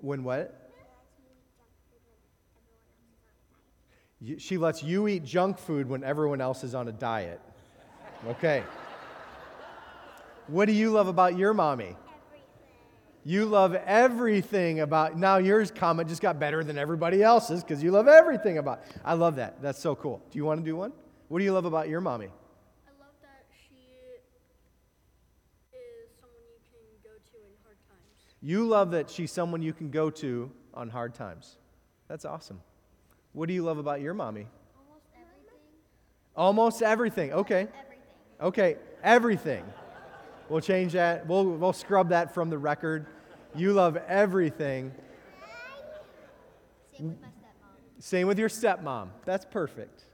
When what? She lets you eat junk food when everyone else is on a diet. Okay. What do you love about your mommy? You love everything about. Now yours comment just got better than everybody else's because you love everything about. I love that. That's so cool. Do you want to do one? What do you love about your mommy? I love that she is someone you can go to in hard times. You love that she's someone you can go to on hard times. That's awesome. What do you love about your mommy? Almost everything. Almost everything. Okay. Everything. Okay, everything. We'll change that. We'll, we'll scrub that from the record. You love everything. Same with my stepmom. Same with your stepmom. That's perfect.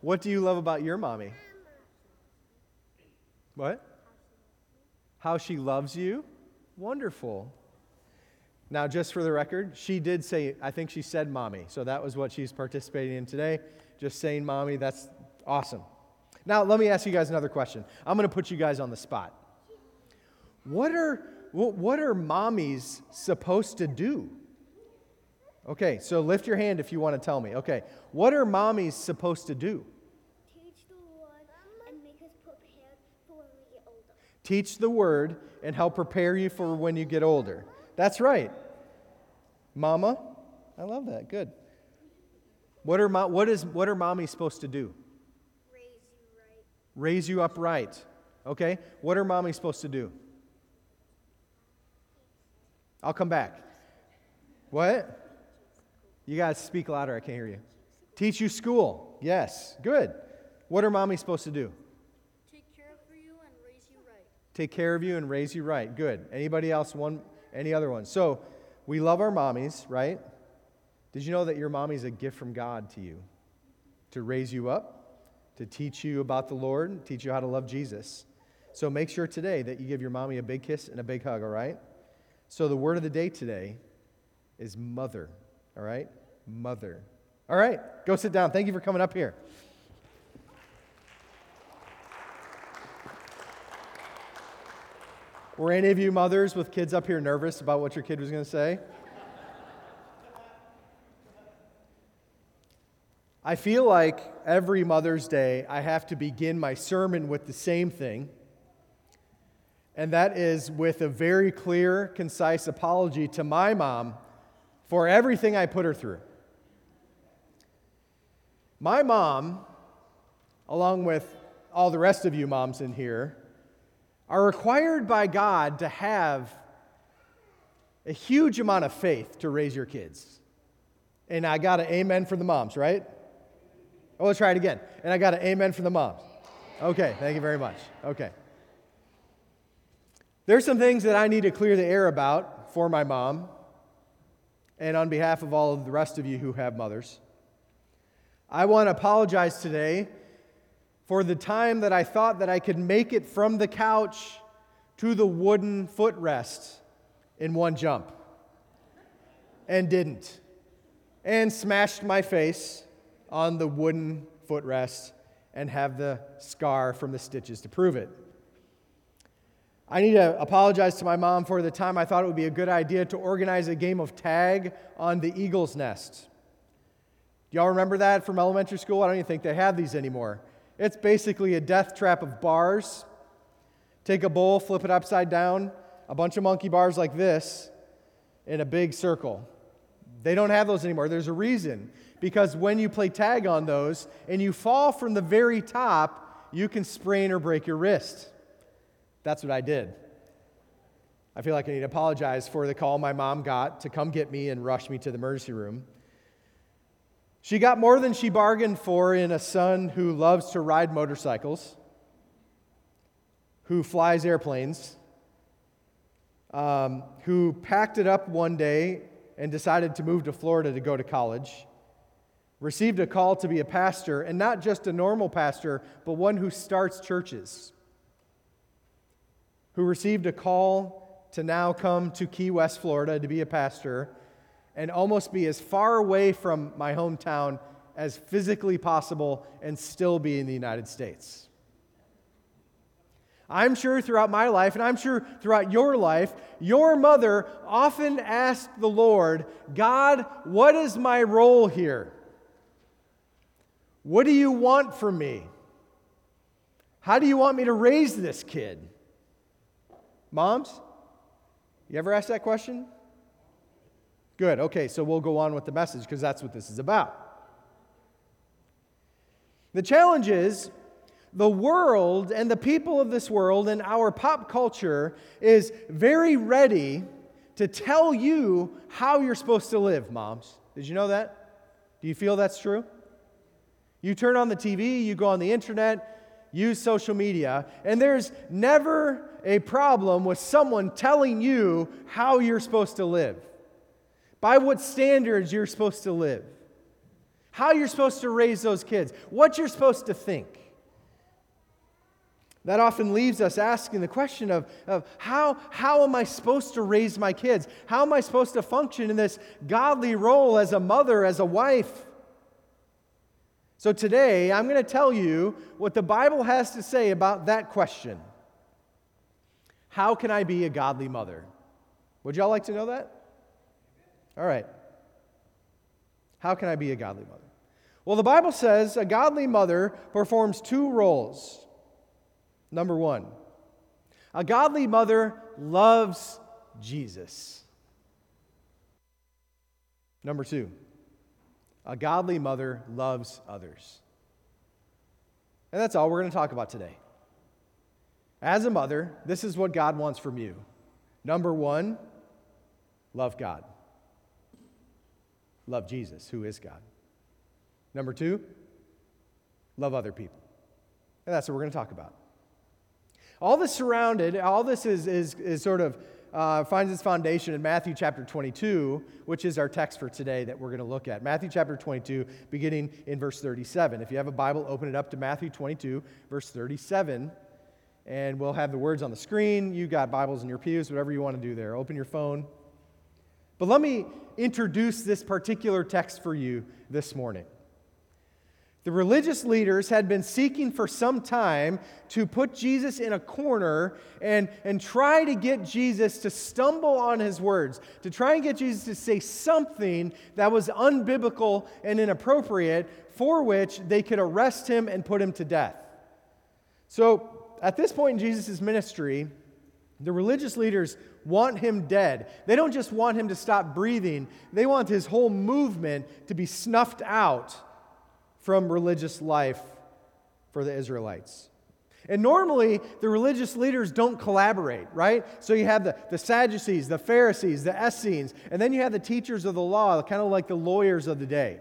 What do you love about your mommy? What? How she loves you? Wonderful. Now, just for the record, she did say, I think she said mommy. So that was what she's participating in today. Just saying mommy. That's awesome. Now, let me ask you guys another question. I'm going to put you guys on the spot. What are, what are mommies supposed to do? Okay, so lift your hand if you want to tell me. Okay, what are mommies supposed to do? Teach the Lord and make us prepared for when we get older. Teach the word and help prepare you for when you get older. That's right. Mama, I love that. Good. What are, mo- what is, what are mommies supposed to do? Raise you right. Raise you up right. Okay? What are mommies supposed to do? I'll come back. What? You guys speak louder. I can't hear you. Teach you school. Yes. Good. What are mommies supposed to do? Take care of you and raise you right. take care of you and raise you right. Good. Anybody else? One, any other one? So we love our mommies, right? Did you know that your mommy's a gift from God to you to raise you up, to teach you about the Lord, teach you how to love Jesus? So make sure today that you give your mommy a big kiss and a big hug, all right? So the word of the day today is mother, all right? Mother. All right, go sit down. Thank you for coming up here. Were any of you mothers with kids up here nervous about what your kid was going to say? I feel like every Mother's Day I have to begin my sermon with the same thing, and that is with a very clear, concise apology to my mom for everything I put her through. My mom, along with all the rest of you moms in here, are required by God to have a huge amount of faith to raise your kids. And I got an amen for the moms, right? Oh, let's try it again. And I got an amen for the moms. Okay, thank you very much. Okay. There's some things that I need to clear the air about for my mom and on behalf of all of the rest of you who have mothers. I want to apologize today for the time that I thought that I could make it from the couch to the wooden footrest in one jump and didn't, and smashed my face on the wooden footrest and have the scar from the stitches to prove it. I need to apologize to my mom for the time I thought it would be a good idea to organize a game of tag on the eagle's nest. Do y'all remember that from elementary school? I don't even think they have these anymore. It's basically a death trap of bars. Take a bowl, flip it upside down, a bunch of monkey bars like this in a big circle. They don't have those anymore. There's a reason. Because when you play tag on those and you fall from the very top, you can sprain or break your wrist. That's what I did. I feel like I need to apologize for the call my mom got to come get me and rush me to the emergency room. She got more than she bargained for in a son who loves to ride motorcycles, who flies airplanes, um, who packed it up one day and decided to move to Florida to go to college, received a call to be a pastor, and not just a normal pastor, but one who starts churches, who received a call to now come to Key West, Florida to be a pastor and almost be as far away from my hometown as physically possible and still be in the United States. I'm sure throughout my life, and I'm sure throughout your life, your mother often asked the Lord, God, what is my role here? What do you want from me? How do you want me to raise this kid? Moms, you ever ask that question? Good. Okay, so we'll go on with the message because that's what this is about. The challenge is the world and the people of this world and our pop culture is very ready to tell you how you're supposed to live, moms. Did you know that? Do you feel that's true? You turn on the TV, you go on the internet, use social media, and there's never a problem with someone telling you how you're supposed to live, by what standards you're supposed to live, how you're supposed to raise those kids, what you're supposed to think. That often leaves us asking the question of, of how, how am I supposed to raise my kids? How am I supposed to function in this godly role as a mother, as a wife? So today, I'm going to tell you what the Bible has to say about that question. How can I be a godly mother? Would y'all like to know that? All right. How can I be a godly mother? Well, the Bible says a godly mother performs two roles. Number one, a godly mother loves Jesus. Number two, a godly mother loves others. And that's all we're going to talk about today. As a mother, this is what God wants from you. Number one, love God. Love Jesus, who is God. Number two, love other people. And that's what we're going to talk about. All this surrounded, all this is, is, is sort of uh, finds its foundation in Matthew chapter 22, which is our text for today that we're going to look at. Matthew chapter 22, beginning in verse 37. If you have a Bible, open it up to Matthew 22, verse 37, and we'll have the words on the screen. You got Bibles in your pews, whatever you want to do there. Open your phone. But let me introduce this particular text for you this morning. The religious leaders had been seeking for some time to put Jesus in a corner and, and try to get Jesus to stumble on his words, to try and get Jesus to say something that was unbiblical and inappropriate for which they could arrest him and put him to death. So, at this point in Jesus' ministry, the religious leaders want him dead. They don't just want him to stop breathing, they want his whole movement to be snuffed out from religious life for the Israelites. And normally, the religious leaders don't collaborate, right? So you have the, the Sadducees, the Pharisees, the Essenes, and then you have the teachers of the law, kind of like the lawyers of the day.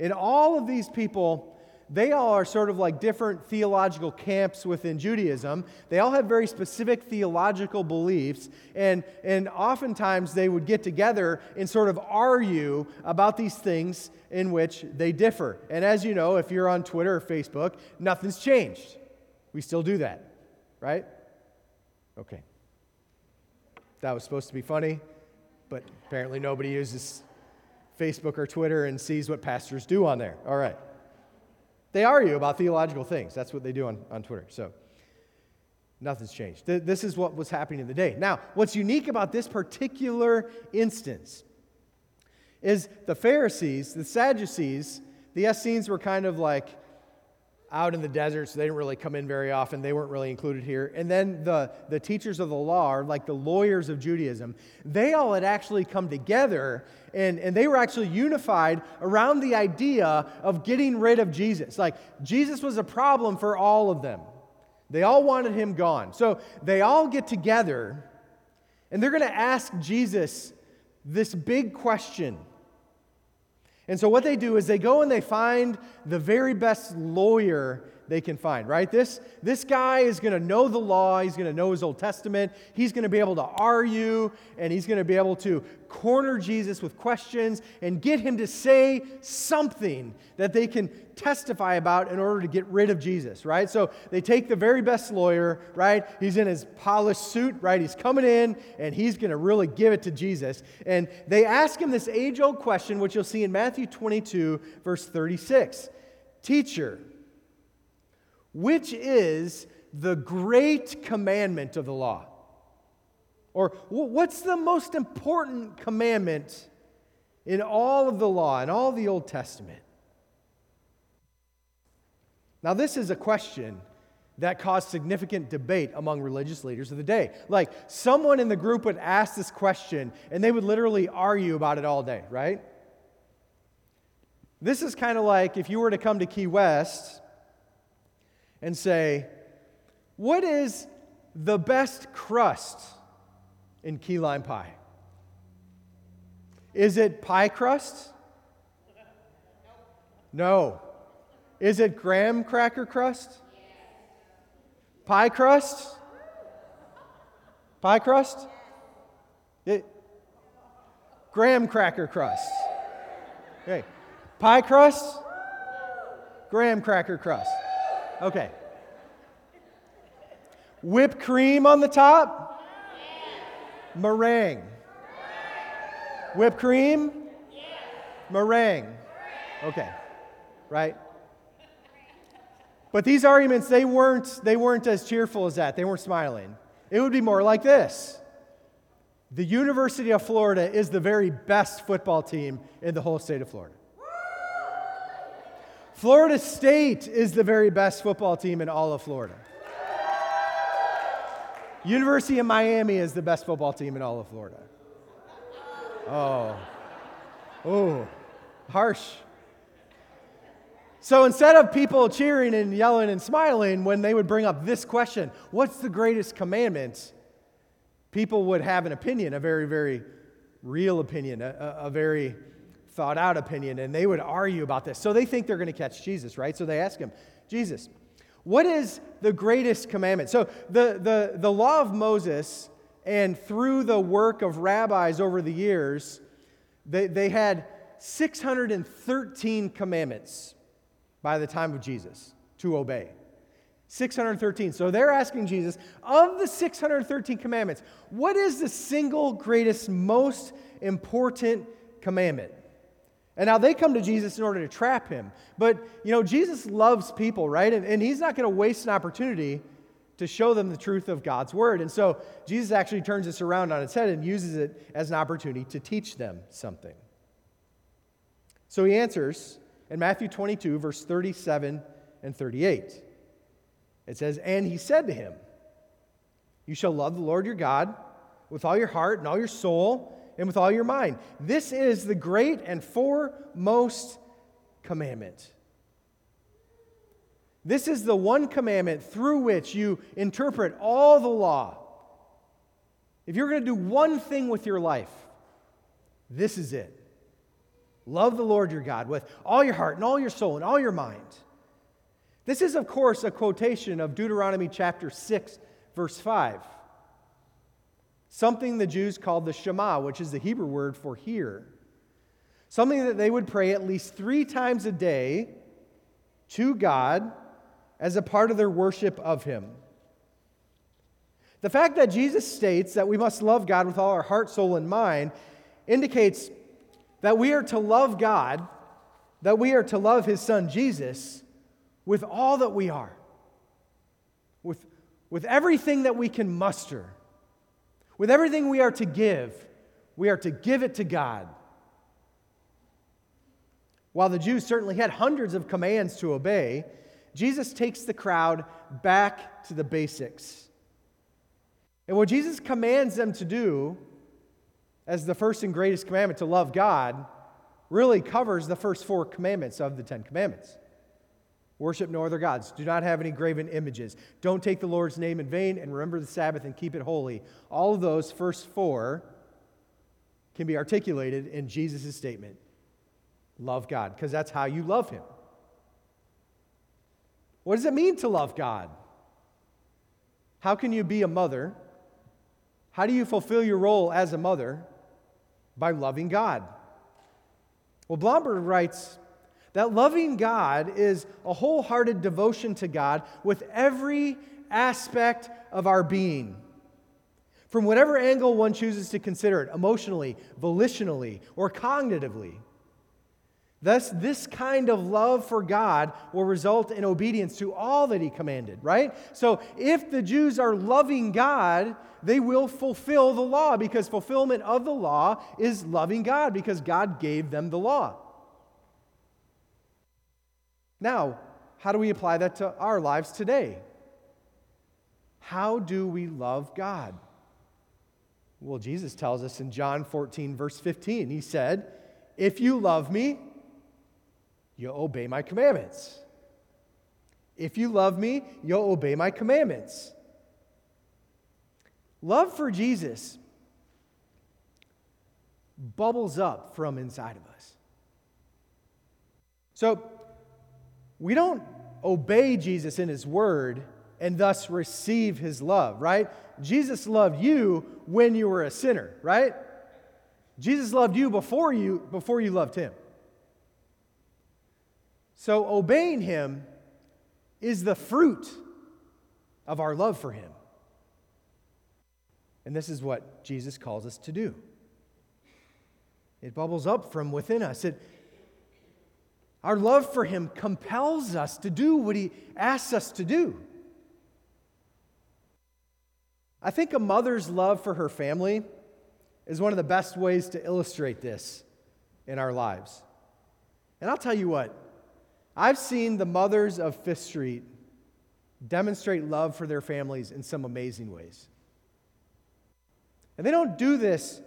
And all of these people they all are sort of like different theological camps within Judaism. They all have very specific theological beliefs, and, and oftentimes they would get together and sort of argue about these things in which they differ. And as you know, if you're on Twitter or Facebook, nothing's changed. We still do that, right? Okay. That was supposed to be funny, but apparently nobody uses Facebook or Twitter and sees what pastors do on there. All right. They argue about theological things. That's what they do on, on Twitter. So nothing's changed. Th- this is what was happening in the day. Now, what's unique about this particular instance is the Pharisees, the Sadducees, the Essenes were kind of like out in the desert, so they didn't really come in very often. They weren't really included here. And then the, the teachers of the law, like the lawyers of Judaism, they all had actually come together and, and they were actually unified around the idea of getting rid of Jesus. Like, Jesus was a problem for all of them. They all wanted him gone. So they all get together and they're going to ask Jesus this big question and so, what they do is they go and they find the very best lawyer they can find, right? This, this guy is going to know the law, he's going to know his Old Testament, he's going to be able to argue, and he's going to be able to corner Jesus with questions and get him to say something that they can testify about in order to get rid of Jesus, right? So they take the very best lawyer, right? He's in his polished suit, right? He's coming in and he's going to really give it to Jesus. And they ask him this age old question, which you'll see in Matthew 22, verse 36 Teacher, which is the great commandment of the law? Or what's the most important commandment in all of the law, in all the Old Testament? Now, this is a question that caused significant debate among religious leaders of the day. Like, someone in the group would ask this question, and they would literally argue about it all day, right? This is kind of like if you were to come to Key West and say, What is the best crust in key lime pie? Is it pie crust? No. Is it graham cracker crust? Pie crust? Pie crust? It, graham cracker crust. Okay. Pie crust? Graham cracker crust. Okay. Whipped cream on the top? Meringue. Whipped cream? Meringue. Okay. Right? But these arguments, they weren't, they weren't as cheerful as that. They weren't smiling. It would be more like this The University of Florida is the very best football team in the whole state of Florida. Florida State is the very best football team in all of Florida. University of Miami is the best football team in all of Florida. Oh. Oh. Harsh. So instead of people cheering and yelling and smiling when they would bring up this question, what's the greatest commandment? People would have an opinion, a very, very real opinion, a, a very thought out opinion, and they would argue about this. So they think they're going to catch Jesus, right? So they ask him, Jesus, what is the greatest commandment? So the, the, the law of Moses, and through the work of rabbis over the years, they, they had 613 commandments by the time of Jesus to obey. 613. So they're asking Jesus, of the 613 commandments, what is the single greatest, most important commandment? And now they come to Jesus in order to trap him. But, you know, Jesus loves people, right? And, and he's not going to waste an opportunity to show them the truth of God's word. And so Jesus actually turns this around on its head and uses it as an opportunity to teach them something. So he answers in Matthew 22, verse 37 and 38. It says, And he said to him, You shall love the Lord your God with all your heart and all your soul and with all your mind. This is the great and foremost commandment. This is the one commandment through which you interpret all the law. If you're going to do one thing with your life, this is it. Love the Lord your God with all your heart and all your soul and all your mind. This is, of course, a quotation of Deuteronomy chapter 6, verse 5 something the Jews called the Shema, which is the Hebrew word for hear. Something that they would pray at least three times a day to God as a part of their worship of Him. The fact that Jesus states that we must love God with all our heart, soul, and mind indicates that we are to love God, that we are to love His Son Jesus with all that we are, with, with everything that we can muster. With everything we are to give, we are to give it to God. While the Jews certainly had hundreds of commands to obey, Jesus takes the crowd back to the basics. And what Jesus commands them to do, as the first and greatest commandment to love God, really covers the first four commandments of the Ten Commandments. Worship no other gods. Do not have any graven images. Don't take the Lord's name in vain and remember the Sabbath and keep it holy. All of those first four can be articulated in Jesus' statement love God, because that's how you love Him. What does it mean to love God? How can you be a mother? How do you fulfill your role as a mother? By loving God. Well, Blomberg writes that loving God is a wholehearted devotion to God with every aspect of our being. From whatever angle one chooses to consider it, emotionally, volitionally, or cognitively. Thus, this kind of love for God will result in obedience to all that He commanded, right? So, if the Jews are loving God, they will fulfill the law because fulfillment of the law is loving God because God gave them the law. Now, how do we apply that to our lives today? How do we love God? Well, Jesus tells us in John 14, verse 15, He said, If you love me, you'll obey my commandments. If you love me, you'll obey my commandments. Love for Jesus bubbles up from inside of us. So, we don't obey Jesus in his word and thus receive his love, right? Jesus loved you when you were a sinner, right? Jesus loved you before you before you loved him. So obeying him is the fruit of our love for him. And this is what Jesus calls us to do. It bubbles up from within us. It, our love for him compels us to do what he asks us to do. I think a mother's love for her family is one of the best ways to illustrate this in our lives. And I'll tell you what, I've seen the mothers of Fifth Street demonstrate love for their families in some amazing ways. And they don't do this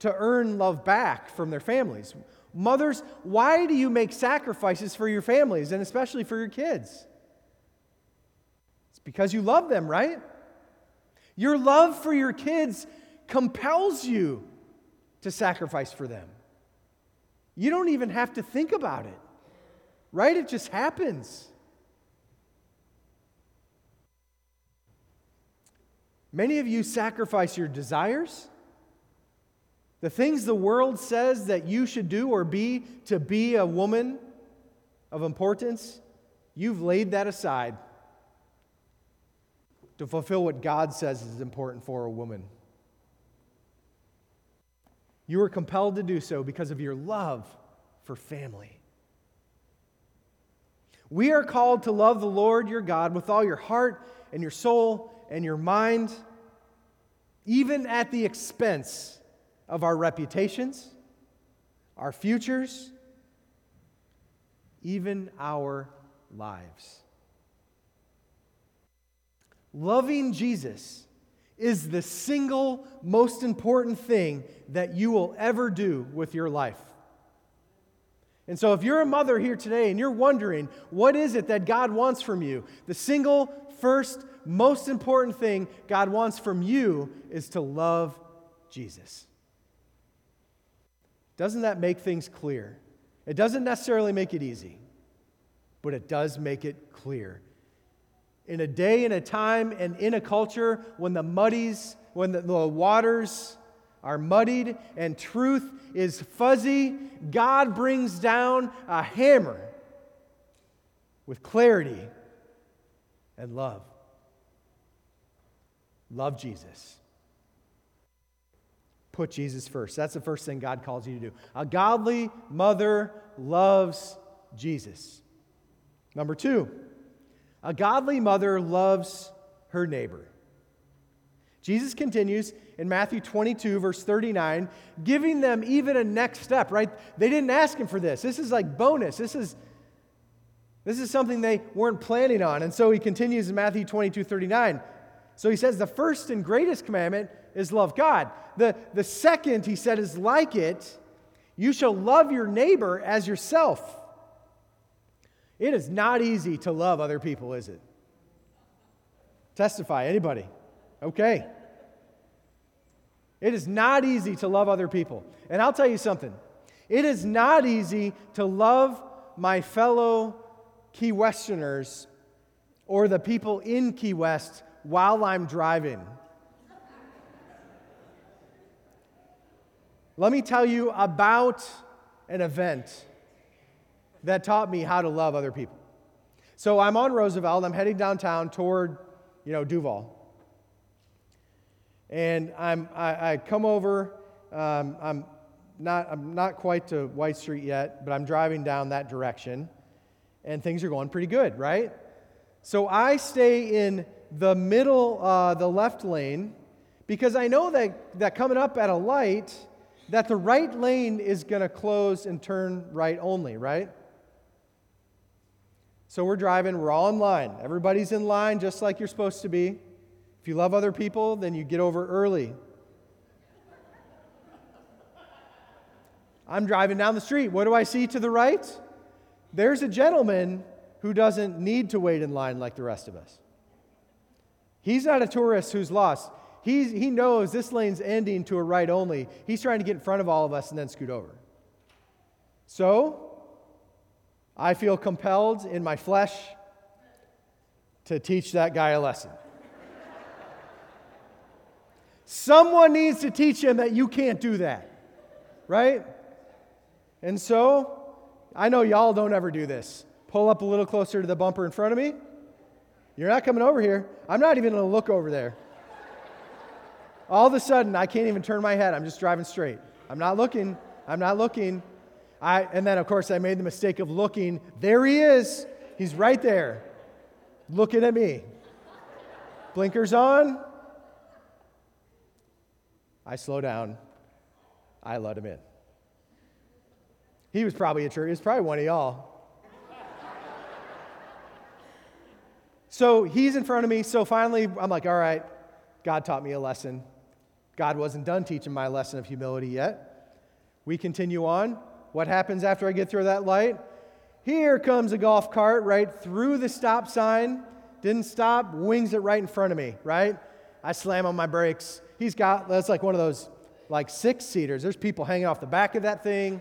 to earn love back from their families. Mothers, why do you make sacrifices for your families and especially for your kids? It's because you love them, right? Your love for your kids compels you to sacrifice for them. You don't even have to think about it, right? It just happens. Many of you sacrifice your desires, the things the world says that you should do or be to be a woman of importance. You've laid that aside to fulfill what God says is important for a woman. You are compelled to do so because of your love for family. We are called to love the Lord your God with all your heart and your soul and your mind, even at the expense of our reputations, our futures, even our lives. Loving Jesus is the single most important thing that you will ever do with your life. And so, if you're a mother here today and you're wondering, what is it that God wants from you? The single, first, most important thing God wants from you is to love Jesus. Doesn't that make things clear? It doesn't necessarily make it easy, but it does make it clear in a day and a time and in a culture when the muddies, when the, the waters are muddied and truth is fuzzy, God brings down a hammer with clarity and love. Love Jesus. Put Jesus first. That's the first thing God calls you to do. A godly mother loves Jesus. Number two, a godly mother loves her neighbor. Jesus continues in Matthew 22, verse 39, giving them even a next step, right? They didn't ask him for this. This is like bonus. This is, this is something they weren't planning on. And so he continues in Matthew 22, 39. So he says, The first and greatest commandment is love God. The, the second, he said, is like it you shall love your neighbor as yourself. It is not easy to love other people, is it? Testify, anybody? Okay. It is not easy to love other people. And I'll tell you something it is not easy to love my fellow Key Westerners or the people in Key West while I'm driving. Let me tell you about an event that taught me how to love other people. So I'm on Roosevelt. I'm heading downtown toward, you know, Duval. And I'm, I, I come over. Um, I'm not, I'm not quite to White Street yet, but I'm driving down that direction, and things are going pretty good, right? So I stay in the middle, uh, the left lane, because I know that, that coming up at a light, that the right lane is going to close and turn right only, right? So we're driving, we're all in line. Everybody's in line just like you're supposed to be. If you love other people, then you get over early. I'm driving down the street. What do I see to the right? There's a gentleman who doesn't need to wait in line like the rest of us. He's not a tourist who's lost. He's, he knows this lane's ending to a right only. He's trying to get in front of all of us and then scoot over. So, I feel compelled in my flesh to teach that guy a lesson. Someone needs to teach him that you can't do that, right? And so, I know y'all don't ever do this. Pull up a little closer to the bumper in front of me. You're not coming over here. I'm not even going to look over there. All of a sudden, I can't even turn my head. I'm just driving straight. I'm not looking. I'm not looking. I, and then, of course, I made the mistake of looking. There he is. He's right there, looking at me. Blinkers on. I slow down. I let him in. He was probably a church. He was probably one of y'all. so he's in front of me. So finally, I'm like, all right, God taught me a lesson. God wasn't done teaching my lesson of humility yet. We continue on. What happens after I get through that light? Here comes a golf cart right through the stop sign. Didn't stop, wings it right in front of me, right? I slam on my brakes. He's got, that's like one of those like six seaters. There's people hanging off the back of that thing.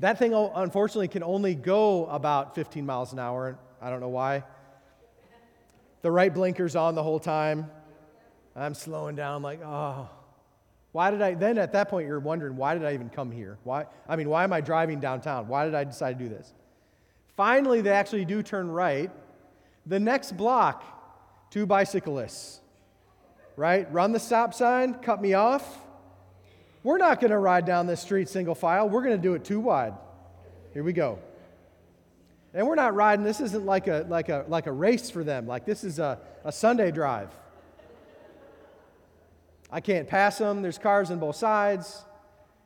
That thing, oh, unfortunately, can only go about 15 miles an hour. I don't know why. The right blinker's on the whole time. I'm slowing down, like, oh, why did I? Then at that point, you're wondering, why did I even come here? Why? I mean, why am I driving downtown? Why did I decide to do this? Finally, they actually do turn right. The next block, two bicyclists, right? Run the stop sign, cut me off. We're not going to ride down this street single file. We're going to do it two wide. Here we go. And we're not riding, this isn't like a, like a, like a race for them. Like this is a, a Sunday drive. I can't pass them. There's cars on both sides.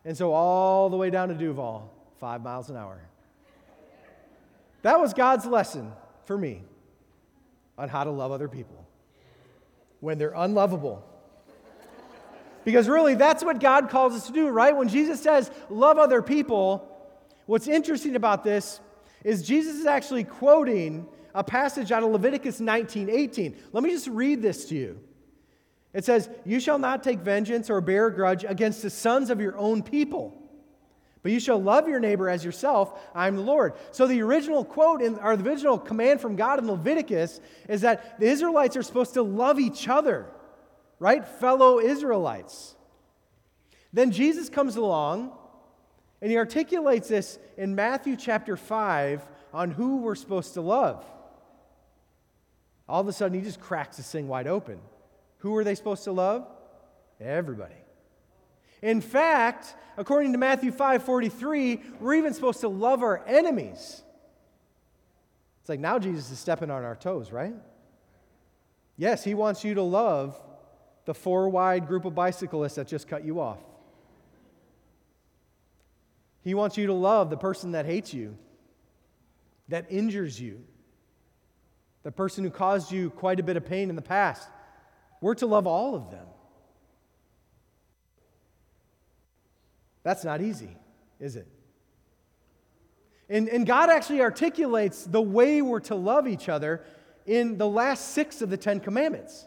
And so all the way down to Duval, five miles an hour. That was God's lesson for me on how to love other people when they're unlovable. Because really, that's what God calls us to do, right? When Jesus says, love other people, what's interesting about this is Jesus is actually quoting a passage out of Leviticus 19 18. Let me just read this to you. It says, You shall not take vengeance or bear a grudge against the sons of your own people, but you shall love your neighbor as yourself. I am the Lord. So the original quote, in, or the original command from God in Leviticus is that the Israelites are supposed to love each other, right? Fellow Israelites. Then Jesus comes along and he articulates this in Matthew chapter 5 on who we're supposed to love. All of a sudden, he just cracks this thing wide open. Who are they supposed to love? Everybody. In fact, according to Matthew 5:43, we're even supposed to love our enemies. It's like now Jesus is stepping on our toes, right? Yes, he wants you to love the four wide group of bicyclists that just cut you off. He wants you to love the person that hates you, that injures you, the person who caused you quite a bit of pain in the past. We're to love all of them. That's not easy, is it? And, and God actually articulates the way we're to love each other in the last six of the Ten Commandments.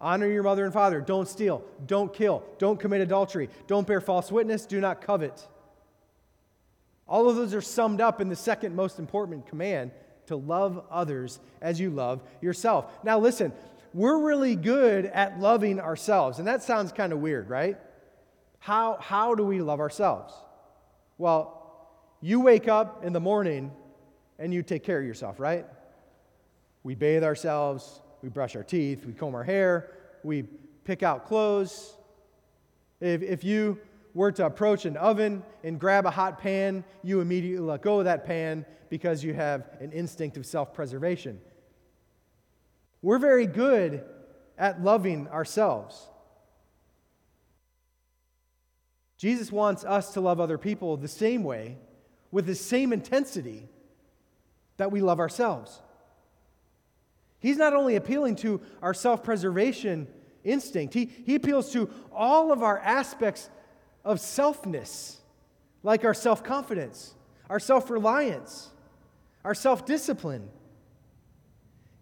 Honor your mother and father. Don't steal. Don't kill. Don't commit adultery. Don't bear false witness. Do not covet. All of those are summed up in the second most important command to love others as you love yourself. Now, listen, we're really good at loving ourselves. And that sounds kind of weird, right? How, how do we love ourselves? Well, you wake up in the morning and you take care of yourself, right? We bathe ourselves, we brush our teeth, we comb our hair, we pick out clothes. If, if you were to approach an oven and grab a hot pan, you immediately let go of that pan because you have an instinct of self preservation. We're very good at loving ourselves. Jesus wants us to love other people the same way, with the same intensity that we love ourselves. He's not only appealing to our self preservation instinct, he, he appeals to all of our aspects of selfness, like our self confidence, our self reliance, our self discipline.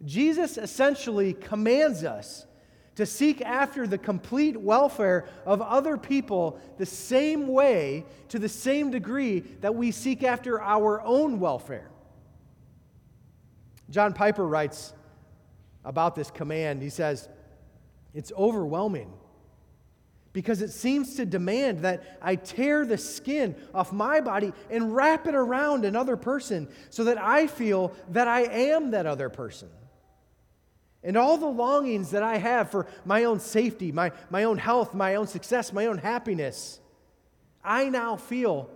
Jesus essentially commands us to seek after the complete welfare of other people the same way, to the same degree that we seek after our own welfare. John Piper writes about this command. He says, It's overwhelming because it seems to demand that I tear the skin off my body and wrap it around another person so that I feel that I am that other person. And all the longings that I have for my own safety, my, my own health, my own success, my own happiness, I now feel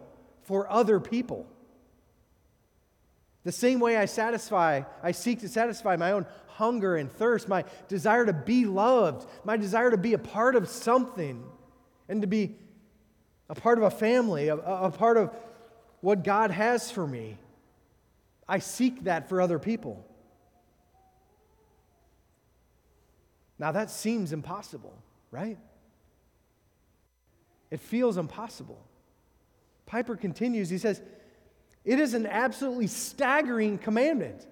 for other people. The same way I satisfy, I seek to satisfy my own hunger and thirst, my desire to be loved, my desire to be a part of something, and to be a part of a family, a, a part of what God has for me. I seek that for other people. Now, that seems impossible, right? It feels impossible. Piper continues, he says, It is an absolutely staggering commandment.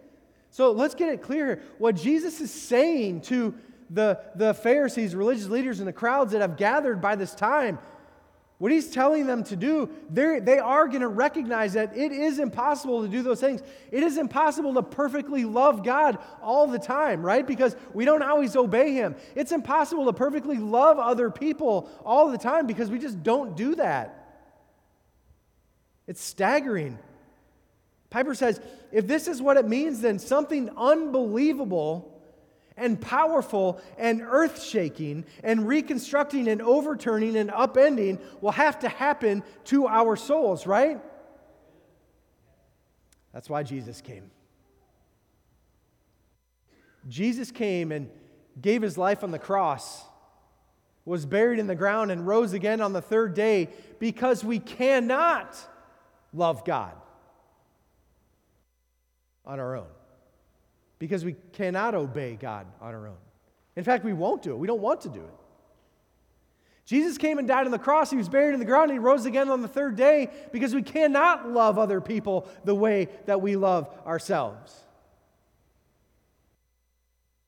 So let's get it clear. What Jesus is saying to the, the Pharisees, religious leaders, and the crowds that have gathered by this time, what he's telling them to do, they are going to recognize that it is impossible to do those things. It is impossible to perfectly love God all the time, right? Because we don't always obey him. It's impossible to perfectly love other people all the time because we just don't do that. It's staggering. Piper says if this is what it means, then something unbelievable and powerful and earth shaking and reconstructing and overturning and upending will have to happen to our souls, right? That's why Jesus came. Jesus came and gave his life on the cross, was buried in the ground, and rose again on the third day because we cannot love God on our own because we cannot obey God on our own. In fact, we won't do it. We don't want to do it. Jesus came and died on the cross. He was buried in the ground. And he rose again on the third day because we cannot love other people the way that we love ourselves.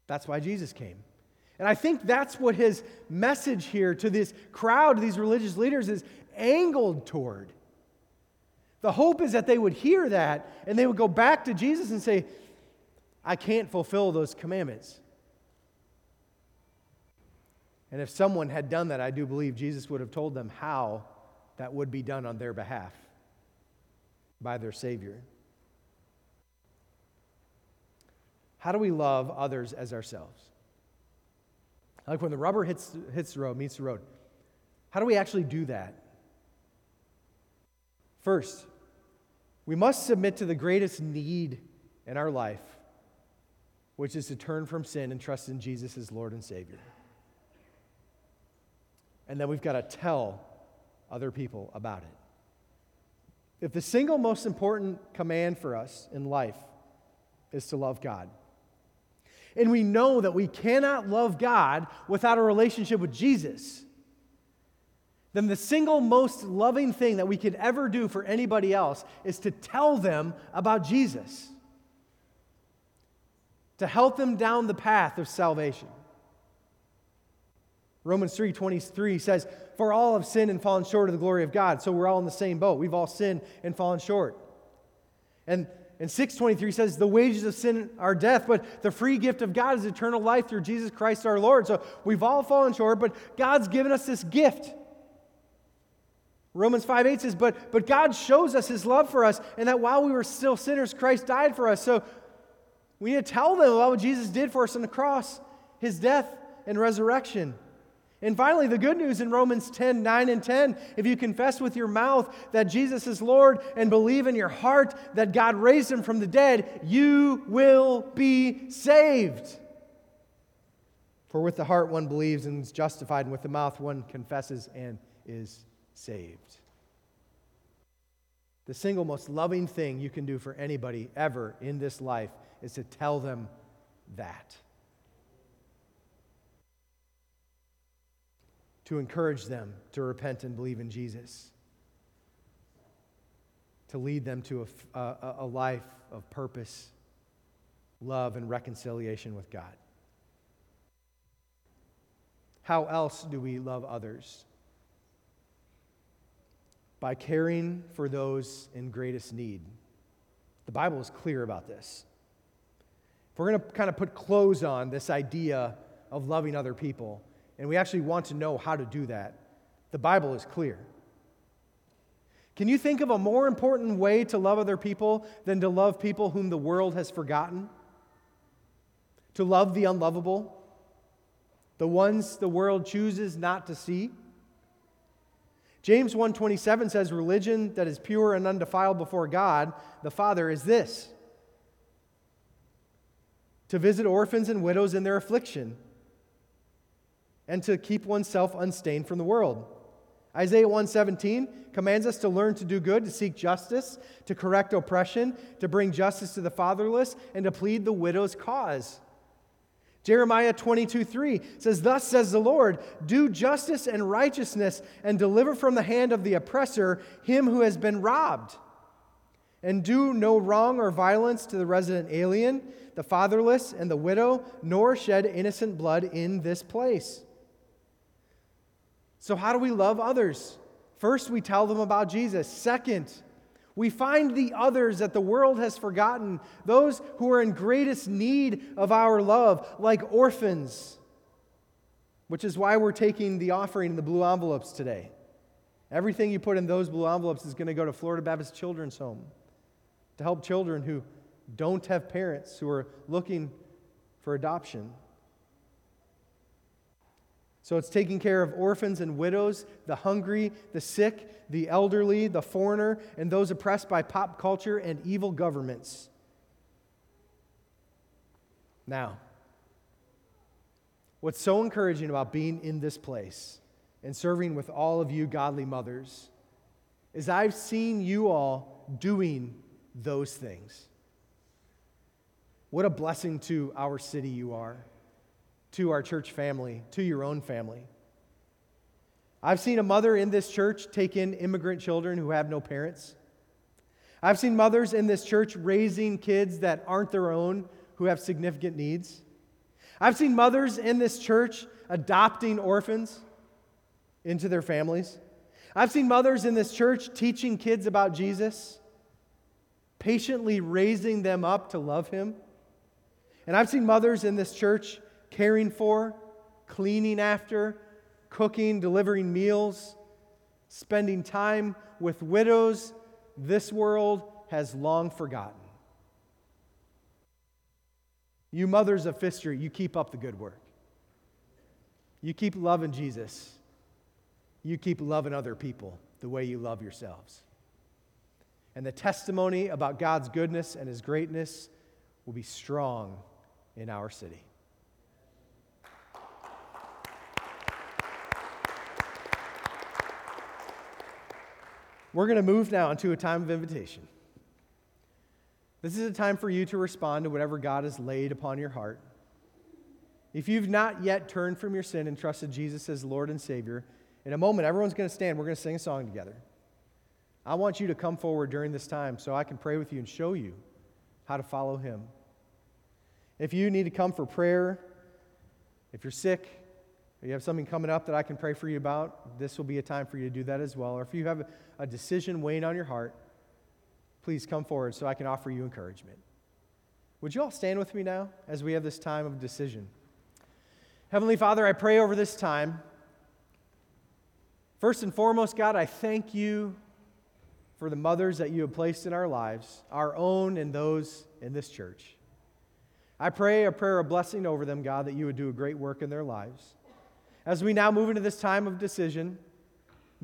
That's why Jesus came. And I think that's what his message here to this crowd, these religious leaders, is angled toward. The hope is that they would hear that and they would go back to Jesus and say, I can't fulfill those commandments. And if someone had done that, I do believe Jesus would have told them how that would be done on their behalf by their Savior. How do we love others as ourselves? Like when the rubber hits, hits the road, meets the road, how do we actually do that? First, we must submit to the greatest need in our life which is to turn from sin and trust in Jesus as Lord and Savior. And then we've got to tell other people about it. If the single most important command for us in life is to love God, and we know that we cannot love God without a relationship with Jesus, then the single most loving thing that we could ever do for anybody else is to tell them about Jesus to help them down the path of salvation. Romans 3:23 says, "For all have sinned and fallen short of the glory of God." So we're all in the same boat. We've all sinned and fallen short. And and 623 says, The wages of sin are death, but the free gift of God is eternal life through Jesus Christ our Lord. So we've all fallen short, but God's given us this gift. Romans 5 8 says, but, but God shows us his love for us, and that while we were still sinners, Christ died for us. So we need to tell them about what Jesus did for us on the cross, his death and resurrection. And finally, the good news in Romans 10 9 and 10 if you confess with your mouth that Jesus is Lord and believe in your heart that God raised him from the dead, you will be saved. For with the heart one believes and is justified, and with the mouth one confesses and is saved. The single most loving thing you can do for anybody ever in this life is to tell them that. to encourage them to repent and believe in Jesus, to lead them to a, a, a life of purpose, love, and reconciliation with God. How else do we love others? By caring for those in greatest need. The Bible is clear about this. We're going to kind of put clothes on this idea of loving other people, and we actually want to know how to do that, the Bible is clear. Can you think of a more important way to love other people than to love people whom the world has forgotten? To love the unlovable, the ones the world chooses not to see? James 1:27 says religion that is pure and undefiled before God the Father is this: to visit orphans and widows in their affliction and to keep oneself unstained from the world. Isaiah 117 commands us to learn to do good, to seek justice, to correct oppression, to bring justice to the fatherless, and to plead the widow's cause. Jeremiah 22 3 says, Thus says the Lord, do justice and righteousness, and deliver from the hand of the oppressor him who has been robbed. And do no wrong or violence to the resident alien, the fatherless, and the widow, nor shed innocent blood in this place. So, how do we love others? First, we tell them about Jesus. Second, we find the others that the world has forgotten, those who are in greatest need of our love, like orphans, which is why we're taking the offering in the blue envelopes today. Everything you put in those blue envelopes is going to go to Florida Baptist Children's Home to help children who don't have parents who are looking for adoption. So it's taking care of orphans and widows, the hungry, the sick, the elderly, the foreigner, and those oppressed by pop culture and evil governments. Now, what's so encouraging about being in this place and serving with all of you godly mothers is I've seen you all doing those things. What a blessing to our city you are to our church family, to your own family. I've seen a mother in this church take in immigrant children who have no parents. I've seen mothers in this church raising kids that aren't their own who have significant needs. I've seen mothers in this church adopting orphans into their families. I've seen mothers in this church teaching kids about Jesus, patiently raising them up to love him. And I've seen mothers in this church caring for, cleaning after, cooking, delivering meals, spending time with widows this world has long forgotten. You mothers of Fifth you keep up the good work. You keep loving Jesus. You keep loving other people the way you love yourselves. And the testimony about God's goodness and his greatness will be strong in our city. We're going to move now into a time of invitation. This is a time for you to respond to whatever God has laid upon your heart. If you've not yet turned from your sin and trusted Jesus as Lord and Savior, in a moment, everyone's going to stand. We're going to sing a song together. I want you to come forward during this time so I can pray with you and show you how to follow Him. If you need to come for prayer, if you're sick, or you have something coming up that I can pray for you about, this will be a time for you to do that as well. Or if you have a decision weighing on your heart, please come forward so I can offer you encouragement. Would you all stand with me now as we have this time of decision? Heavenly Father, I pray over this time. First and foremost, God, I thank you for the mothers that you have placed in our lives, our own and those in this church. I pray a prayer of blessing over them, God, that you would do a great work in their lives. As we now move into this time of decision,